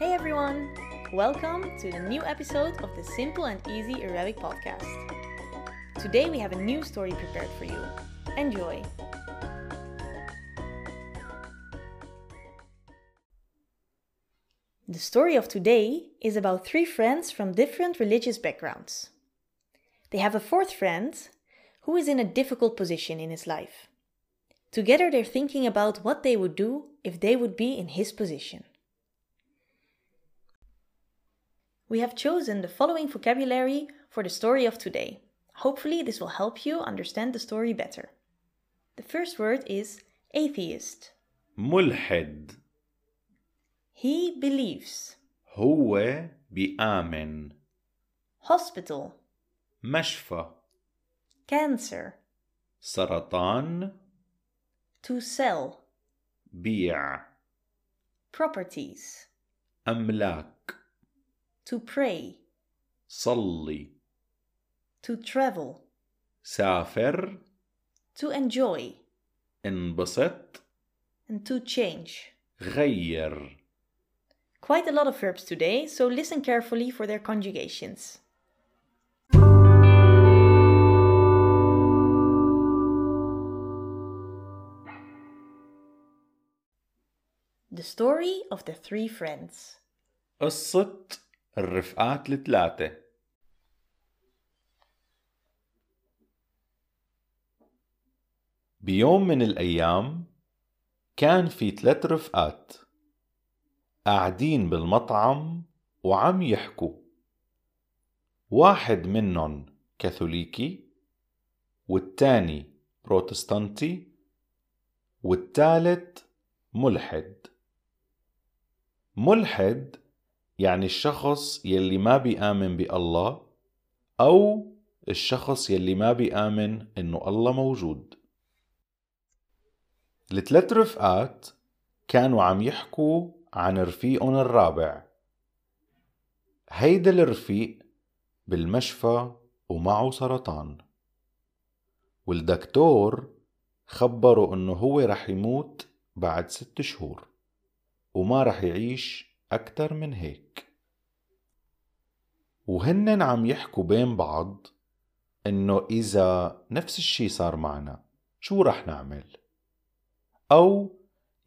Hey everyone! Welcome to the new episode of the Simple and Easy Arabic podcast. Today we have a new story prepared for you. Enjoy! The story of today is about three friends from different religious backgrounds. They have a fourth friend who is in a difficult position in his life. Together they're thinking about what they would do if they would be in his position. We have chosen the following vocabulary for the story of today. Hopefully, this will help you understand the story better. The first word is atheist. ملحد He believes. هو بيآمن Hospital. مشفى Cancer. سرطان To sell. بيع Properties. أملاك To pray. صلي To travel. سافر To enjoy. انبسط And to change. غير Quite a lot of verbs today, so listen carefully for their conjugations. The story of the three friends. قصة الرفقات الثلاثة. بيوم من الأيام كان في ثلاث رفقات قاعدين بالمطعم وعم يحكوا. واحد منهم كاثوليكي والتاني بروتستانتي والتالت ملحد. ملحد يعني الشخص يلي ما بيآمن بالله أو الشخص يلي ما بيآمن إنه الله موجود. الثلاث رفقات كانوا عم يحكوا عن رفيقهم الرابع. هيدا الرفيق بالمشفى ومعه سرطان. والدكتور خبره إنه هو رح يموت بعد ست شهور وما رح يعيش أكتر من هيك وهنن عم يحكوا بين بعض إنه إذا نفس الشي صار معنا شو رح نعمل؟ أو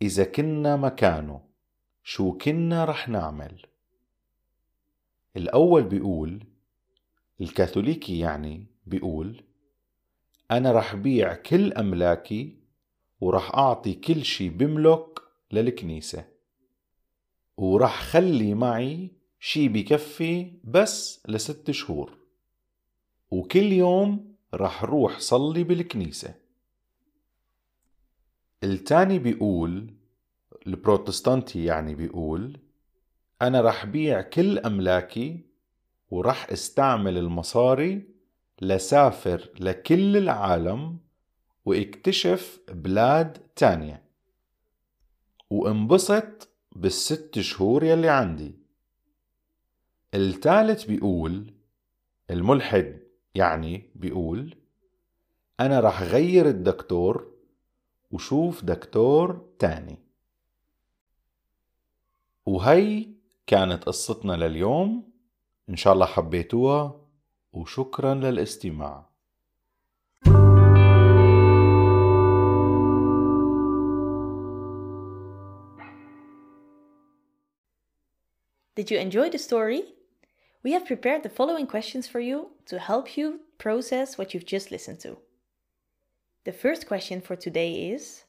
إذا كنا مكانه شو كنا رح نعمل؟ الأول بيقول الكاثوليكي يعني بيقول أنا رح بيع كل أملاكي ورح أعطي كل شي بملك للكنيسة ورح خلي معي شي بكفي بس لست شهور. وكل يوم رح روح صلي بالكنيسة. التاني بيقول البروتستانتي يعني بيقول أنا رح بيع كل أملاكي ورح استعمل المصاري لسافر لكل العالم واكتشف بلاد تانية. وانبسط بالست شهور يلي عندي. الثالث بيقول الملحد يعني بيقول أنا رح غير الدكتور وشوف دكتور تاني. وهي كانت قصتنا لليوم. إن شاء الله حبيتوها وشكرا للاستماع. Did you enjoy the story? We have prepared the following questions for you to help you process what you've just listened to. The first question for today is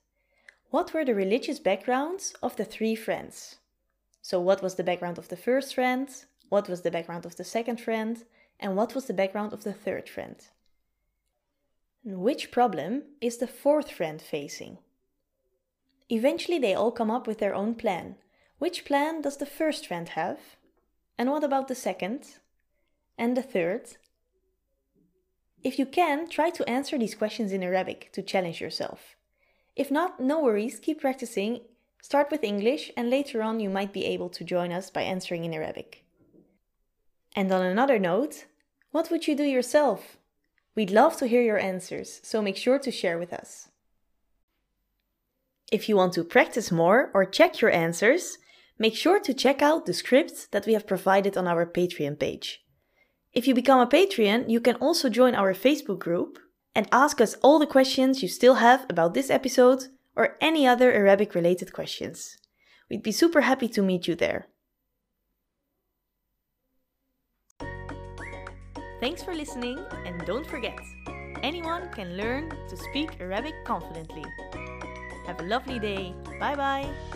What were the religious backgrounds of the three friends? So, what was the background of the first friend? What was the background of the second friend? And what was the background of the third friend? Which problem is the fourth friend facing? Eventually, they all come up with their own plan. Which plan does the first friend have? And what about the second? And the third? If you can, try to answer these questions in Arabic to challenge yourself. If not, no worries, keep practicing. Start with English, and later on, you might be able to join us by answering in Arabic. And on another note, what would you do yourself? We'd love to hear your answers, so make sure to share with us. If you want to practice more or check your answers, make sure to check out the scripts that we have provided on our Patreon page. If you become a Patreon, you can also join our Facebook group and ask us all the questions you still have about this episode or any other Arabic related questions. We'd be super happy to meet you there. Thanks for listening, and don't forget anyone can learn to speak Arabic confidently. Have a lovely day. Bye bye.